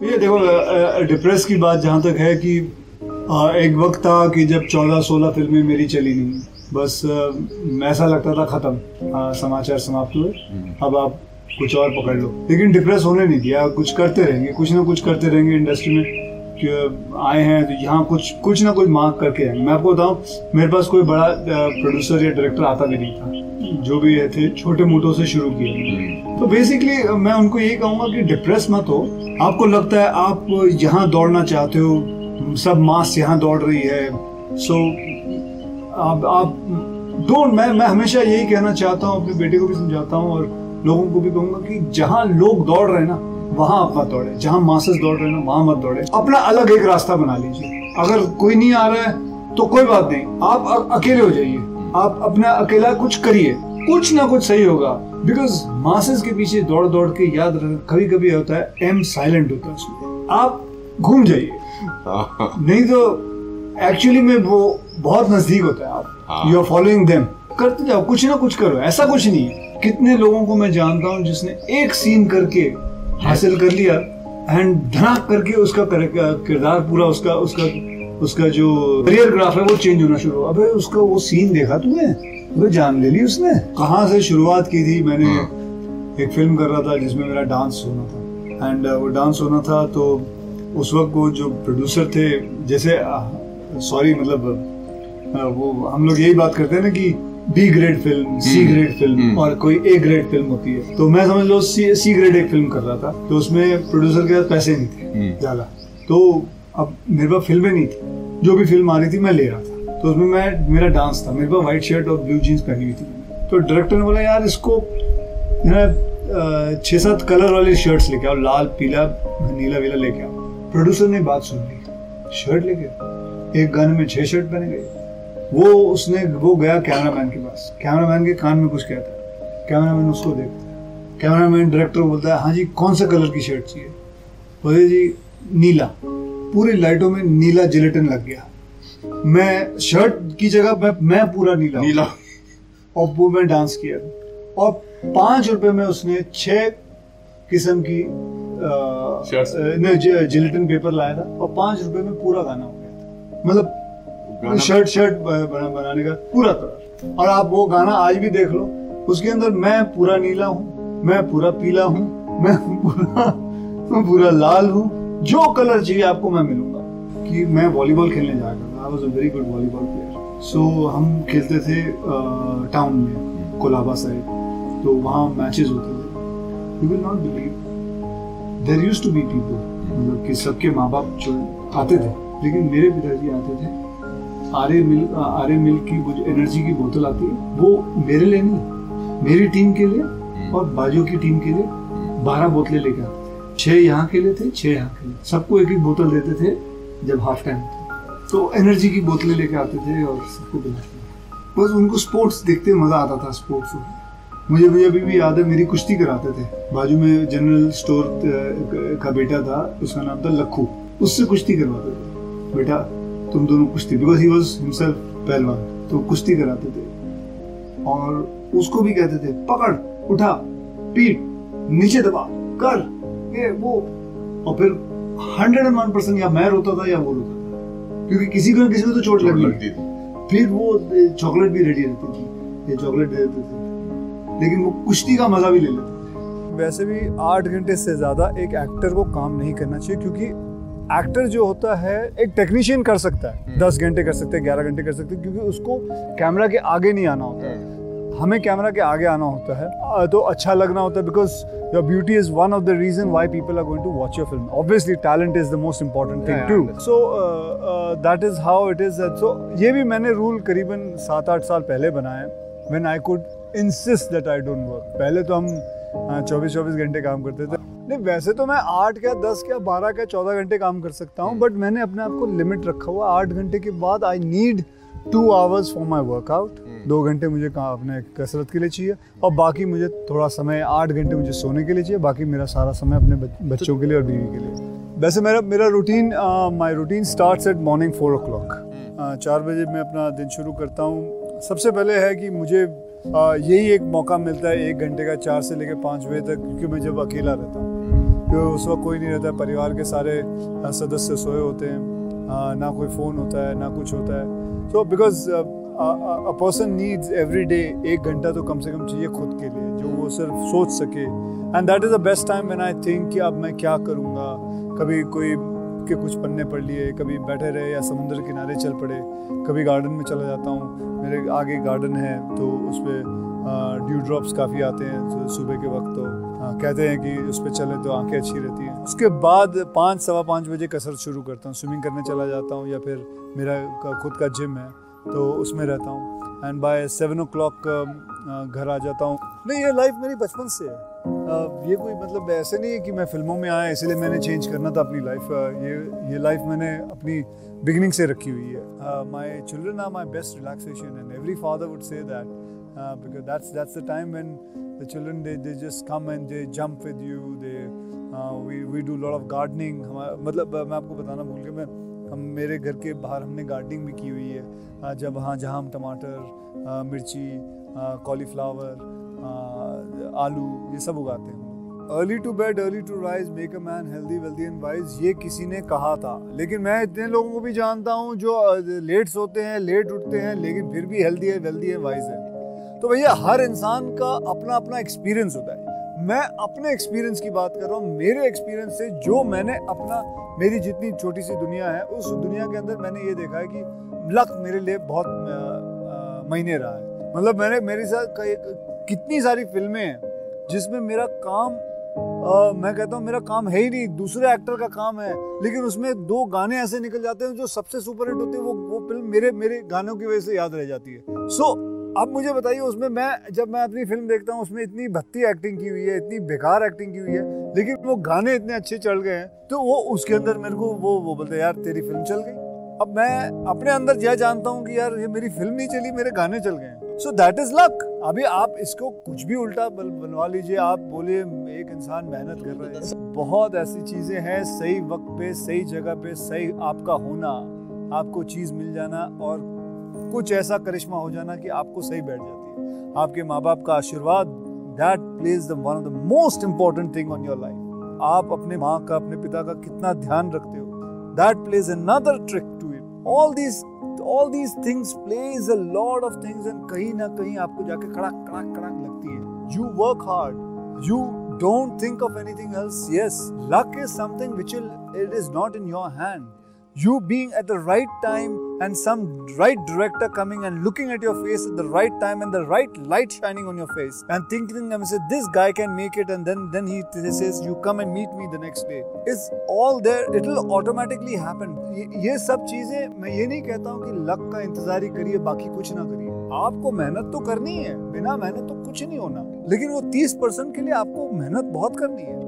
ये देखो डिप्रेस की बात जहाँ तक है कि आ, एक वक्त था कि जब 14-16 फ़िल्में मेरी चली नहीं। बस ऐसा लगता था ख़त्म। समाचार समाप्त हुए। हम्म। अब आप कुछ और पकड़ लो। लेकिन डिप्रेस होने नहीं दिया। कुछ करते रहेंगे। कुछ ना कुछ करते रहेंगे इंडस्ट्री में कि आए हैं तो यहाँ कुछ कुछ ना कुछ मांग करके आएँगे मैं आपको बताऊँ मेरे पास कोई बड़ा प्रोड्यूसर या डायरेक्टर आता भी नहीं था। जो भी थे छोटे मोटों से शुरू किया तो बेसिकली मैं उनको यही कहूँगा कि डिप्रेस मत हो। आपको लगता है आप यहाँ दौड़ना चाहते हो सब मास यहाँ दौड़ रही है। सो so, आप आप डोंट मैं मैं हमेशा यही कहना चाहता हूँ अपने बेटे को भी समझाता हूँ और लोगों को भी कहूँगा कि जहाँ लोग दौड़ रहे हैं ना वहाँ आप मत दौड़े। जहाँ मासेस दौड़ रहे हैं ना वहाँ मत दौड़े। अपना अलग एक रास्ता बना लीजिए। अगर कोई नहीं आ रहा है तो कोई बात नहीं। आप अकेले हो जाइए। आप अपना अकेला कुछ करिए। कुछ ना कुछ सही होगा। बिकॉज़ मासेस के पीछे दौड़ दौड़ के याद रख कभी कभी होता है एम साइलेंट होता है उसमें। आप घूम जाइए। नहीं तो एक्चुअली में वो बहुत नज़दीक होता है आप। यू आर फॉलोइंग देम करते जाओ कुछ ना कुछ करो ऐसा कुछ नहीं है। कितने लोगों को मैं जानता हूँ जिसने एक सीन करके हासिल कर लिया एंड धड़ाक करके उसका किरदार पूरा उसका उसका उसका जो करियर ग्राफ है वो चेंज होना शुरू हुआ। अबे उसका वो सीन देखा तूने? वो जान ले ली उसने। कहाँ से शुरुआत की थी? मैंने एक फ़िल्म कर रहा था जिसमें मेरा डांस होना था। एंड वो डांस होना था तो उस वक्त वो जो प्रोड्यूसर थे जैसे सॉरी मतलब वो हम लोग यही बात करते हैं ना कि B grade film C grade film. और कोई ए ग्रेड फ़िल्म होती है। तो मैं समझ लो सी सी ग्रेड एक फ़िल्म कर रहा था। तो उसमें प्रोड्यूसर के पास पैसे नहीं थे हम्म। ज़्यादा। तो अब मेरे पास फ़िल्में नहीं थी। जो भी फ़िल्म आ रही थी, मैं ले रहा था। तो उसमें मैं, मेरा डांस था। मेरे पास व्हाइट शर्ट और ब्लू जीन्स पहनी हुई थी। तो डायरेक्टर ने बोला, यार, इसको छह सात कलर वाली शर्ट्स लेके आओ, लाल, पीला, नीला, वीला लेके आओ। प्रोड्यूसर ने बात सुन ली। शर्ट लेके एक गाने में छः शर्ट पहने गए। वो उसने, वो गया कैमरामैन के पास। कैमरा मैन के कान में कुछ कहता है। कैमरा मैन उसको देखता है। कैमरा मैन डायरेक्टर बोलता है हाँ जी, कौन सा कलर की शर्ट चाहिए? बोले, जी, नीला। पूरी लाइटों में नीला जिलेटिन लग गया। मैं शर्ट की जगह मैं मैं पूरा नीला। नीला। और वो मैं डांस किया। और पाँच रुपए में उसने छह किस्म की. जिलेटिन पेपर लाया था। और पाँच रुपए में पूरा गाना हो गया। था मतलब शर्ट शर्ट बना, बनाने का पूरा तरह और आप वो गाना आज भी देख लो। उसके अंदर मैं पूरा नीला हूँ मैं पूरा पीला हूँ मैं पूरा मैं पूरा लाल हूँ। जो कलर चाहिए आपको मैं मिलूँगा। कि मैं वॉलीबॉल खेलने जाया करता I was a very good volleyball player so हम खेलते थे टाउन में, कोलाबा साइड तो वहाँ मैचेस होते थे। You will not believe there use to be people मतलब कि सबके माँ बाप जो आते थे, लेकिन मेरे पिताजी आते थे। आर्य मिल आर्य मिल की वो एनर्जी की बोतल आती है, वो मेरे लिए नहीं, मेरी टीम के लिए और बाजू की टीम के लिए बारह बोतलें लेके आते छह यहाँ के लिए थे, छह यहाँ के लिए। सबको एक एक बोतल देते थे जब हाफ़ टाइम था तो एनर्जी की बोतलें लेके आते थे और सबको पिलाते थे। बस उनको स्पोर्ट्स देखते मज़ा आता था स्पोर्ट्स में मुझे मुझे अभी भी याद है, मेरी कुश्ती कराते थे। बाजू में जनरल स्टोर का बेटा था, उसका नाम था लखू। उससे कुश्ती करवाते थे। बेटा, तुम दोनों कुश्ती बिकॉज़ ही वॉज़ हिमसेल्फ पहलवान तो कुश्ती कराते थे। और उसको भी कहते थे, पकड़, उठा पीट नीचे दबा, कर। ये वो। और फिर हंड्रेड एंड वन परसेंट या मैं रोता था या वो रोता था। क्योंकि किसी को किसी को तो चोट चोट लगी लगती थी फिर वो चॉकलेट भी रेडी रहती थी ये चॉकलेट दे देते थे। लेकिन वो कुश्ती का मज़ा भी ले लेते वैसे भी आठ घंटे से ज़्यादा एक एक्टर को काम नहीं करना चाहिए क्योंकि एक्टर जो होता है एक टेक्नीशियन कर सकता है। हम्म। दस घंटे कर सकते हैं ग्यारह घंटे कर सकते हैं क्योंकि उसको कैमरा के आगे नहीं आना होता। है हमें कैमरा के आगे आना होता है। तो अच्छा लगना होता है because your beauty is one of the reason why people are going to watch your film obviously talent is the most important thing Yeah, too so that is how it is so ये भी मैंने rule करीबन सात आठ साल पहले बनाया when I could insist that I don't work पहले तो हम चौबीस चौबीस घंटे काम करते थे। नहीं वैसे तो मैं आठ क्या दस क्या बारह क्या चौदह घंटे काम कर सकता हूँ बट मैंने अपने आप को लिमिट रखा हुआ आठ घंटे के बाद I need two hours for my workout दो घंटे मुझे कहाँ अपने कसरत के लिए चाहिए और बाकी मुझे थोड़ा समय आठ घंटे मुझे सोने के लिए चाहिए बाकी मेरा सारा समय अपने बच्चों के लिए और बीवी के लिए। वैसे मेरा मेरा routine my routine start at morning four o'clock चार बजे मैं अपना दिन शुरू करता हूँ। सबसे पहले है कि मुझे आ, यही एक मौका मिलता है एक घंटे का चार से लेकर पाँच बजे तक क्योंकि मैं जब अकेला रहता हूँ। कि उस वक्त कोई नहीं रहता परिवार के सारे सदस्य सोए होते हैं। ना कोई फ़ोन होता है ना कुछ होता है। So because a person needs every day एक घंटा तो कम से कम चाहिए खुद के लिए जो वो सिर्फ़ सोच सके। And that is the best time when I think कि अब मैं क्या करूँगा। कभी कोई के कुछ पन्ने पढ़ लिए कभी बैठे रहे या समुद्र किनारे चल पड़े कभी गार्डन में चला जाता हूँ मेरे आगे गार्डन है तो उस पर ड्यू ड्रॉप्स काफ़ी आते हैं सुबह के वक्त तो। आ, कहते हैं कि उस पर चले तो आँखें अच्छी रहती हैं। उसके बाद पाँच सवा पाँच बजे कसरत शुरू करता हूँ स्विमिंग करने चला जाता हूँ या फिर मेरा खुद का जिम है। तो उसमें रहता हूँ। And by seven o'clock घर आ जाता हूँ। नहीं, ये लाइफ मेरी बचपन से है। ये कोई मतलब ऐसे नहीं है कि मैं फ़िल्मों में आया, इसलिए मैंने चेंज करना था अपनी लाइफ ये ये लाइफ मैंने अपनी बिगिनिंग से रखी हुई है। My children are my best relaxation and every father would say that because that's that's the time when the children they they just come and they jump with you they we we do lot of gardening मतलब मैं आपको बताना भूल गया, मैं हम मेरे घर के बाहर हमने गार्डनिंग भी की हुई है। जब हाँ जहाँ हम टमाटर मिर्ची कॉलीफ्लावर आलू, ये सब उगाते हैं। Early to bed early to rise make a man healthy wealthy and wise ये किसी ने कहा था। लेकिन मैं इतने लोगों को भी जानता हूँ जो लेट सोते हैं लेट उठते हैं, लेकिन फिर भी हेल्दी है वेल्दी है वाइज है। तो भैया, हर इंसान का अपना अपना एक्सपीरियंस होता है। मैं अपने एक्सपीरियंस की बात कर रहा हूँ। मेरे एक्सपीरियंस से जो मैंने अपना मेरी जितनी छोटी सी दुनिया है उस दुनिया के अंदर मैंने ये देखा है कि लक मेरे लिए बहुत महीने रहा है। मतलब मैंने मेरे साथ कितनी सारी फ़िल्में हैं जिसमें मेरा काम आ, मैं कहता हूँ मेरा काम है ही नहीं दूसरे एक्टर का काम है लेकिन उसमें दो गाने ऐसे निकल जाते हैं जो सबसे सुपर हिट होते हैं वो वो फ़िल्म मेरे मेरे गानों की वजह से याद रह जाती है। सो so, अब मुझे बताइए, उसमें मैं, जब मैं अपनी फ़िल्म देखता हूँ, उसमें इतनी भत्ती एक्टिंग की हुई है, इतनी बेकार एक्टिंग की हुई है, लेकिन वो गाने इतने अच्छे चल गए हैं तो वो उसके अंदर मेरे को वो वो बोलते यार, तेरी फ़िल्म चल गई। अब मैं अपने अंदर यह जानता हूँ कि, यार, ये मेरी फ़िल्म नहीं चली, मेरे गाने चल गए सो दैट इज़ लक अभी आप इसको कुछ भी उल्टा बनवा लीजिए, आप बोलिए, एक इंसान मेहनत कर रहा है। बहुत ऐसी चीज़ें हैं, सही वक्त पे, सही जगह पे, सही आपका होना, आपको चीज़ मिल जाना और कुछ ऐसा करिश्मा हो जाना कि आपको सही बैठ जाती है। आपके माँ बाप का आशीर्वाद that plays the one of the most important thing on your life आप अपने माँ का, अपने पिता का कितना ध्यान रखते हो। That plays another trick to it all these all these things plays a lot of things and कहीं ना कहीं आपको जाके कड़क कड़क कड़क लगती है। You work hard you don't think of anything else yes luck is something which it is not in your hand you being at the right time and some right director coming and looking at your face at the right time and the right light shining on your face and thinking and say this guy can make it and then then he says you come and meet me the next day is all there it will automatically happen ये सब चीज़ें मैं ये नहीं कहता हूँ कि luck का इंतज़ार ही करिए बाकी कुछ ना करिए आपको मेहनत तो करनी है बिना मेहनत तो कुछ नहीं होना लेकिन वो तीस परसेंट के लिए आपको मेहनत बहुत करनी है